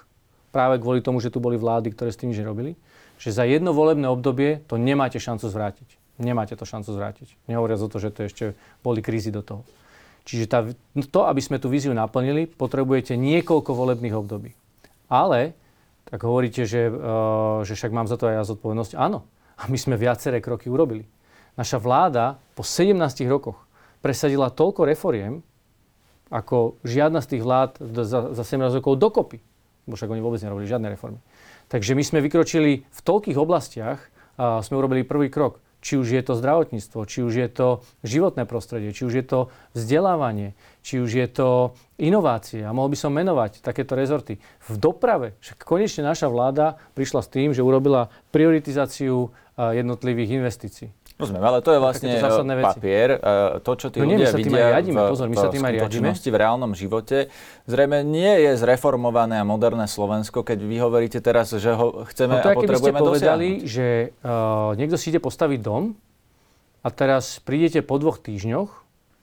Speaker 2: práve kvôli tomu, že tu boli vlády, ktoré s tým že robili, že za jedno volebné obdobie to nemáte šancu zvrátiť. Nemáte to šancu zvrátiť. Nehovoriac o to, že to ešte boli krízy do toho. Čiže tá, to, aby sme tú víziu naplnili, potrebujete niekoľko volebných období. Ale, tak hovoríte, že, uh, že však mám za to aj ja zodpovednosť. Áno. A my sme viaceré kroky urobili. Naša vláda po 17 rokoch presadila toľko reforiem, ako žiadna z tých vlád za, za 17 rokov dokopy. Bo však oni vôbec nerobili žiadne reformy. Takže my sme vykročili v toľkých oblastiach a sme urobili prvý krok. Či už je to zdravotníctvo, či už je to životné prostredie, či už je to vzdelávanie, či už je to inovácie. A mohol by som menovať takéto rezorty. V doprave, však konečne naša vláda prišla s tým, že urobila prioritizáciu jednotlivých investícií.
Speaker 1: Rozumiem, ale to je vlastne to papier. To, čo tí no ľudia nie, vidia
Speaker 2: riadíme, v, pozor, my sa tým aj
Speaker 1: skutočnosti, v reálnom živote, zrejme nie je zreformované a moderné Slovensko, keď vy hovoríte teraz, že ho chceme no to a potrebujeme
Speaker 2: ste povedali, dosiahnuť. že uh, niekto si ide postaviť dom a teraz prídete po dvoch týždňoch,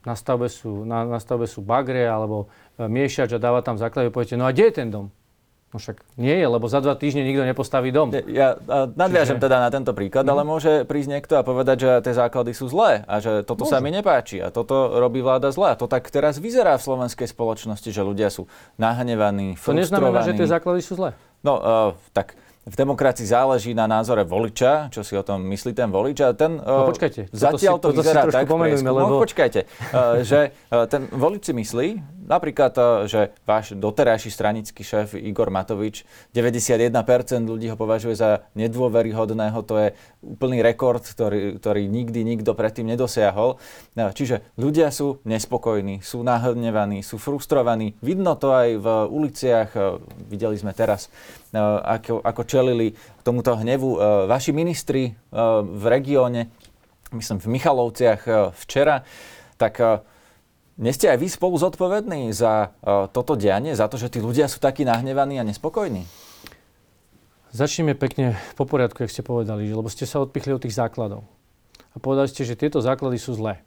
Speaker 2: na stavbe sú, na, na stavbe sú bagre alebo miešač a dáva tam základy, poviete, no a kde je ten dom? No však nie je, lebo za dva týždne nikto nepostaví dom.
Speaker 1: Ja nadviažem Čiže... teda na tento príklad, mm. ale môže prísť niekto a povedať, že tie základy sú zlé a že toto môže. sa mi nepáči a toto robí vláda zle. A to tak teraz vyzerá v slovenskej spoločnosti, že ľudia sú nahnevaní, frustrovaní.
Speaker 2: To neznamená, že tie základy sú zlé.
Speaker 1: No, uh, tak v demokracii záleží na názore voliča, čo si o tom myslí ten volič. A ten,
Speaker 2: no e, počkajte,
Speaker 1: zatiaľ to, to vyzerá tak, lebo... no, počkajte, uh, že ten volič si myslí, Napríklad, že váš doterajší stranický šéf Igor Matovič, 91% ľudí ho považuje za nedôveryhodného, to je úplný rekord, ktorý, ktorý nikdy nikto predtým nedosiahol. Eh, čiže ľudia sú nespokojní, sú nahnevaní, sú frustrovaní. Vidno to aj v uliciach, eh, videli sme teraz, ako, ako čelili tomuto hnevu vaši ministri v regióne, myslím v Michalovciach včera, tak nie ste aj vy spolu zodpovední za uh, toto dianie, za to, že tí ľudia sú takí nahnevaní a nespokojní?
Speaker 2: Začneme pekne po poriadku, jak ste povedali, lebo ste sa odpichli od tých základov. A povedali ste, že tieto základy sú zlé.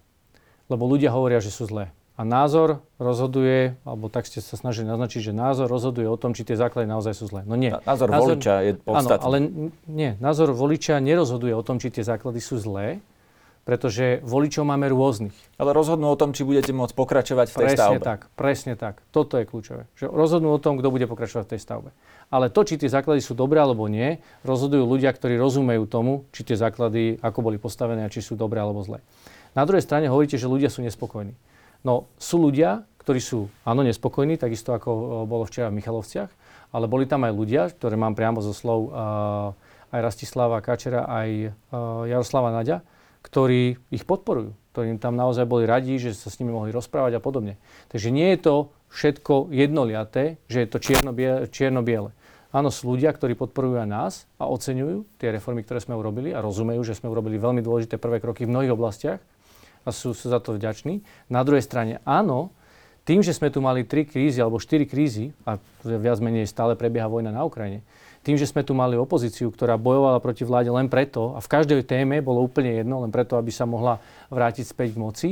Speaker 2: Lebo ľudia hovoria, že sú zlé. A názor rozhoduje, alebo tak ste sa snažili naznačiť, že názor rozhoduje o tom, či tie základy naozaj sú zlé. No nie.
Speaker 1: Názor, názor voliča je podstatný.
Speaker 2: Áno, ale nie. Názor voliča nerozhoduje o tom, či tie základy sú zlé, pretože voličov máme rôznych.
Speaker 1: Ale rozhodnú o tom, či budete môcť pokračovať v tej
Speaker 2: presne
Speaker 1: stavbe.
Speaker 2: Presne tak, presne tak. Toto je kľúčové. Že rozhodnú o tom, kto bude pokračovať v tej stavbe. Ale to, či tie základy sú dobré alebo nie, rozhodujú ľudia, ktorí rozumejú tomu, či tie základy, ako boli postavené a či sú dobré alebo zlé. Na druhej strane hovoríte, že ľudia sú nespokojní. No sú ľudia, ktorí sú, áno, nespokojní, takisto ako e, bolo včera v Michalovciach, ale boli tam aj ľudia, ktoré mám priamo zo slov uh, aj Rastislava Kačera, aj uh, Jaroslava Naďa, ktorí ich podporujú, ktorí tam naozaj boli radi, že sa s nimi mohli rozprávať a podobne. Takže nie je to všetko jednoliaté, že je to čierno-biele. Áno, sú ľudia, ktorí podporujú aj nás a oceňujú tie reformy, ktoré sme urobili a rozumejú, že sme urobili veľmi dôležité prvé kroky v mnohých oblastiach a sú, sú za to vďační. Na druhej strane, áno, tým, že sme tu mali tri krízy alebo štyri krízy a viac menej stále prebieha vojna na Ukrajine, tým, že sme tu mali opozíciu, ktorá bojovala proti vláde len preto, a v každej téme bolo úplne jedno, len preto, aby sa mohla vrátiť späť k moci,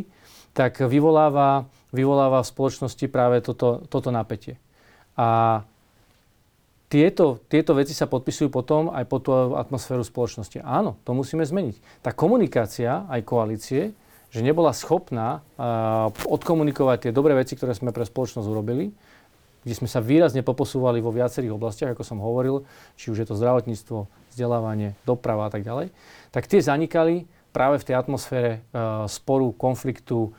Speaker 2: tak vyvoláva, vyvoláva v spoločnosti práve toto, toto napätie. A tieto, tieto veci sa podpisujú potom aj po tú atmosféru spoločnosti. Áno, to musíme zmeniť. Tá komunikácia aj koalície, že nebola schopná uh, odkomunikovať tie dobré veci, ktoré sme pre spoločnosť urobili, kde sme sa výrazne poposúvali vo viacerých oblastiach, ako som hovoril, či už je to zdravotníctvo, vzdelávanie, doprava a tak ďalej, tak tie zanikali práve v tej atmosfére uh, sporu, konfliktu,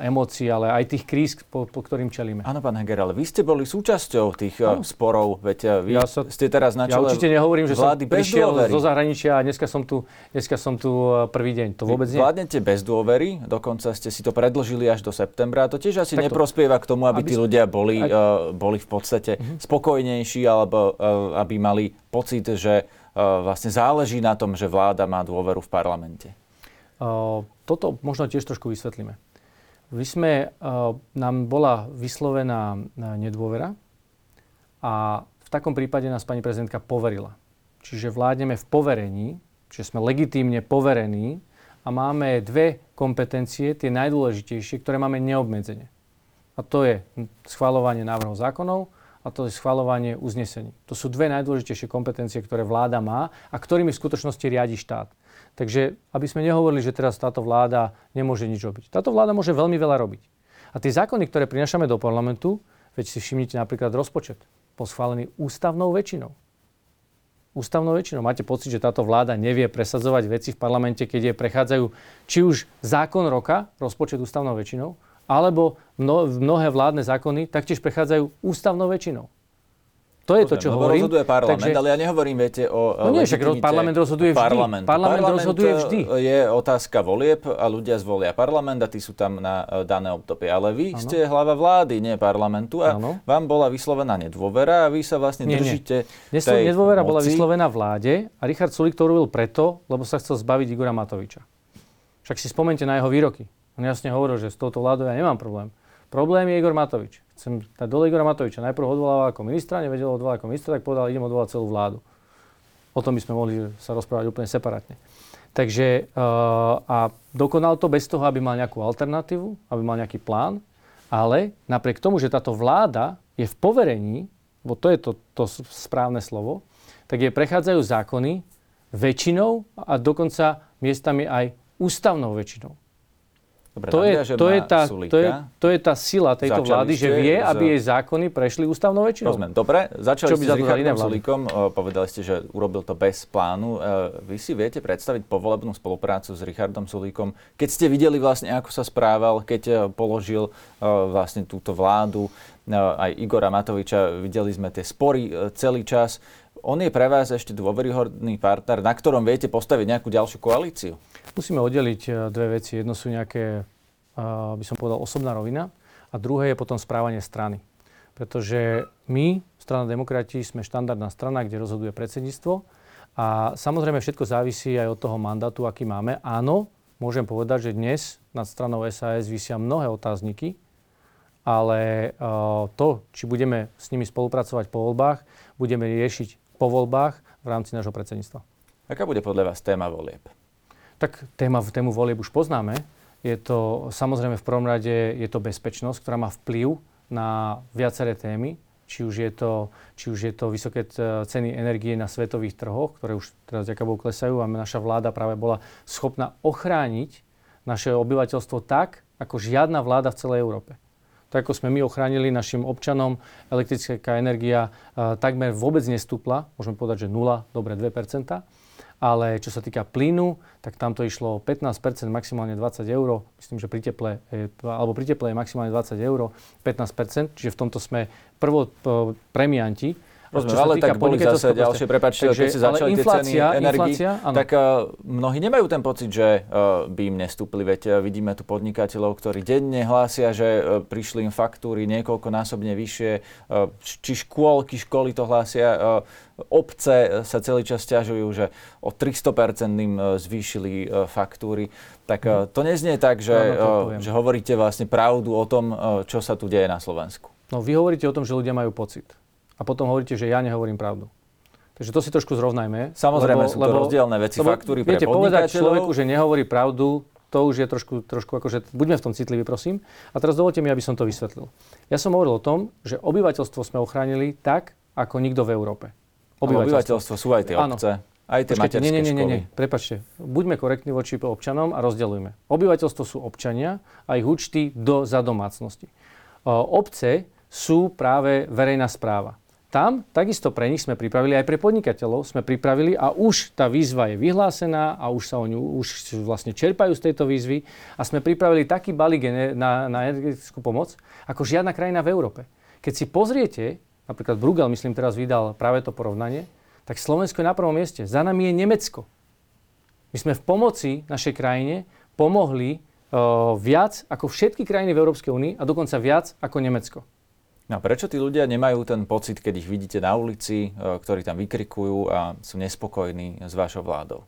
Speaker 2: emócií, ale aj tých kríz, po, po ktorým čelíme.
Speaker 1: Áno, pán Heger, ale vy ste boli súčasťou tých ano. sporov, veď vy ja sa, ste teraz na
Speaker 2: čele Ja určite nehovorím, že som prišiel dôvery. zo zahraničia a dneska som tu, dneska som tu prvý deň. To vôbec
Speaker 1: vy nie. Vládnete bez dôvery, dokonca ste si to predložili až do septembra. To tiež asi Takto. neprospieva k tomu, aby, aby tí ľudia boli, aj... uh, boli v podstate uh-huh. spokojnejší alebo uh, aby mali pocit, že uh, vlastne záleží na tom, že vláda má dôveru v parlamente.
Speaker 2: Uh, toto možno tiež trošku vysvetlíme. Vy sme, uh, nám bola vyslovená e, nedôvera a v takom prípade nás pani prezidentka poverila. Čiže vládneme v poverení, čiže sme legitímne poverení a máme dve kompetencie, tie najdôležitejšie, ktoré máme neobmedzenie. A to je schvalovanie návrhov zákonov a to je schvalovanie uznesení. To sú dve najdôležitejšie kompetencie, ktoré vláda má a ktorými v skutočnosti riadi štát. Takže aby sme nehovorili, že teraz táto vláda nemôže nič robiť. Táto vláda môže veľmi veľa robiť. A tie zákony, ktoré prinašame do parlamentu, veď si všimnite napríklad rozpočet, poschválený ústavnou väčšinou. Ústavnou väčšinou. Máte pocit, že táto vláda nevie presadzovať veci v parlamente, keď je prechádzajú či už zákon roka, rozpočet ústavnou väčšinou, alebo mnohé vládne zákony taktiež prechádzajú ústavnou väčšinou. To je to, čo hovorím.
Speaker 1: rozhoduje parlament, takže... ale ja nehovorím, viete, o
Speaker 2: No nie, však parlament rozhoduje vždy.
Speaker 1: Parlament.
Speaker 2: parlament, parlament rozhoduje vždy.
Speaker 1: je otázka volieb a ľudia zvolia parlament a tí sú tam na e, dané obdobie. Ale vy ano. ste hlava vlády, nie parlamentu a ano. vám bola vyslovená nedôvera a vy sa vlastne nie, držíte nie. tej
Speaker 2: Nedôvera
Speaker 1: moci.
Speaker 2: bola vyslovená vláde a Richard Sulik to urobil preto, lebo sa chcel zbaviť Igora Matoviča. Však si spomente na jeho výroky. On jasne hovoril, že s touto vládou ja nemám problém. Problém je Igor Matovič. Chcem dať dole Igora Matoviča. Najprv odvolával ako ministra, nevedel odvolať ako ministra, tak povedal, idem odvolať celú vládu. O tom by sme mohli sa rozprávať úplne separátne. Takže uh, a dokonal to bez toho, aby mal nejakú alternatívu, aby mal nejaký plán, ale napriek tomu, že táto vláda je v poverení bo to je to, to správne slovo, tak je prechádzajú zákony väčšinou a dokonca miestami aj ústavnou väčšinou.
Speaker 1: Dobre,
Speaker 2: to, je, to, je tá, to, je, to je tá sila tejto vlády, že vie,
Speaker 1: z-
Speaker 2: aby jej zákony prešli ústavnou väčšinou.
Speaker 1: Rozumiem. Dobre, začali
Speaker 2: Čo
Speaker 1: ste s Richardom? Sulíkom, povedali ste, že urobil to bez plánu. E, Vy si viete predstaviť povolebnú spoluprácu s Richardom Sulíkom, keď ste videli vlastne, ako sa správal, keď e, položil e, vlastne túto vládu, aj Igora Matoviča, videli sme tie spory celý čas. On je pre vás ešte dôveryhodný partner, na ktorom viete postaviť nejakú ďalšiu koalíciu?
Speaker 2: Musíme oddeliť e, dve veci. Jedno sú nejaké, e, by som povedal, osobná rovina a druhé je potom správanie strany. Pretože my, strana demokrati, sme štandardná strana, kde rozhoduje predsedníctvo a samozrejme všetko závisí aj od toho mandátu, aký máme. Áno, môžem povedať, že dnes nad stranou SAS vysia mnohé otázniky, ale e, to, či budeme s nimi spolupracovať po voľbách, budeme riešiť po voľbách v rámci nášho predsedníctva.
Speaker 1: Aká bude podľa vás téma volieb?
Speaker 2: Tak téma, tému volieb už poznáme. Je to samozrejme v prvom rade je to bezpečnosť, ktorá má vplyv na viaceré témy. Či už, je to, či už je to vysoké ceny energie na svetových trhoch, ktoré už teraz ďaká klesajú a naša vláda práve bola schopná ochrániť naše obyvateľstvo tak, ako žiadna vláda v celej Európe. Tak ako sme my ochránili našim občanom, elektrická energia e, takmer vôbec nestúpla, môžeme povedať, že 0, dobre 2 ale čo sa týka plynu, tak tam to išlo 15% maximálne 20 eur. Myslím, že pri teple, je, alebo pri teple je maximálne 20 eur, 15% čiže v tomto sme prvo p- premianti.
Speaker 1: Rozumiem, ale tak boli zase ďalšie, prepáčte,
Speaker 2: Takže,
Speaker 1: keď si začali tie ceny
Speaker 2: inflácia,
Speaker 1: energii,
Speaker 2: inflácia,
Speaker 1: tak uh, mnohí nemajú ten pocit, že uh, by im nestúpli. Veď uh, vidíme tu podnikateľov, ktorí denne hlásia, že uh, prišli im faktúry niekoľkonásobne vyššie, uh, či škôlky, školy to hlásia. Uh, obce sa celý čas ťažujú, že o 300% im zvýšili faktúry. Tak to neznie tak, že, uh,
Speaker 2: poviem.
Speaker 1: že hovoríte vlastne pravdu o tom, čo sa tu deje na Slovensku.
Speaker 2: No vy hovoríte o tom, že ľudia majú pocit. A potom hovoríte, že ja nehovorím pravdu. Takže to si trošku zrovnajme.
Speaker 1: Samozrejme, sú to rozdielne veci, faktúry pre
Speaker 2: viete, povedať človeku, že nehovorí pravdu, to už je trošku, trošku akože, buďme v tom citliví, prosím. A teraz dovolte mi, aby som to vysvetlil. Ja som hovoril o tom, že obyvateľstvo sme ochránili tak, ako nikto v Európe.
Speaker 1: Ale obyvateľstvo sú aj tie
Speaker 2: Áno.
Speaker 1: obce, aj tie
Speaker 2: Počkajte, nie, nie, nie, nie, nie, prepačte. Buďme korektní voči občanom a rozdeľujme. Obyvateľstvo sú občania a ich účty do, za domácnosti. O, obce sú práve verejná správa. Tam takisto pre nich sme pripravili, aj pre podnikateľov sme pripravili a už tá výzva je vyhlásená a už sa o ňu už vlastne čerpajú z tejto výzvy a sme pripravili taký balík na, na energetickú pomoc, ako žiadna krajina v Európe. Keď si pozriete, napríklad Bruegel, myslím, teraz vydal práve to porovnanie, tak Slovensko je na prvom mieste. Za nami je Nemecko. My sme v pomoci našej krajine pomohli uh, viac ako všetky krajiny v Európskej únii a dokonca viac ako Nemecko.
Speaker 1: No a prečo tí ľudia nemajú ten pocit, keď ich vidíte na ulici, e, ktorí tam vykrikujú a sú nespokojní s vašou vládou?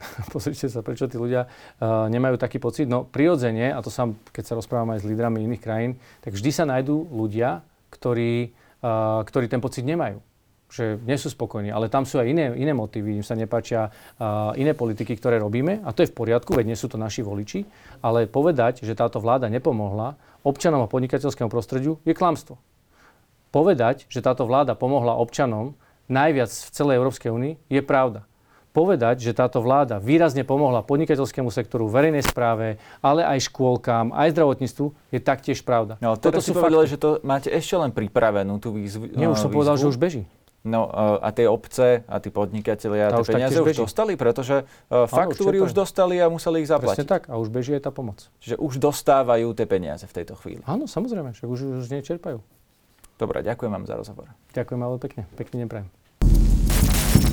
Speaker 2: Pozrite sa, prečo tí ľudia uh, nemajú taký pocit. No prirodzene, a to sa, keď sa rozprávam aj s lídrami iných krajín, tak vždy sa nájdú ľudia, ktorí, uh, ktorí ten pocit nemajú že nie sú spokojní, ale tam sú aj iné, iné motívy, im sa nepáčia uh, iné politiky, ktoré robíme a to je v poriadku, veď nie sú to naši voliči, ale povedať, že táto vláda nepomohla občanom a podnikateľskému prostrediu je klamstvo. Povedať, že táto vláda pomohla občanom najviac v celej Európskej únii je pravda. Povedať, že táto vláda výrazne pomohla podnikateľskému sektoru, verejnej správe, ale aj škôlkám, aj zdravotníctvu, je taktiež pravda.
Speaker 1: No, teraz si povedali, že to máte ešte len pripravenú tú výzvu.
Speaker 2: Nie, už som
Speaker 1: výzvu.
Speaker 2: povedal, že už beží.
Speaker 1: No e, a tie obce a tí podnikatelia
Speaker 2: Tá
Speaker 1: tie
Speaker 2: už
Speaker 1: peniaze už
Speaker 2: beží.
Speaker 1: dostali, pretože e, faktúry
Speaker 2: čerpajú.
Speaker 1: už dostali a museli ich
Speaker 2: Presne
Speaker 1: zaplatiť.
Speaker 2: tak. A už beží aj tá pomoc.
Speaker 1: Čiže už dostávajú tie peniaze v tejto chvíli.
Speaker 2: Áno, samozrejme, však už, už z nej čerpajú.
Speaker 1: Dobre, ďakujem vám za rozhovor.
Speaker 2: Ďakujem veľmi pekne. Pekný deň prajem.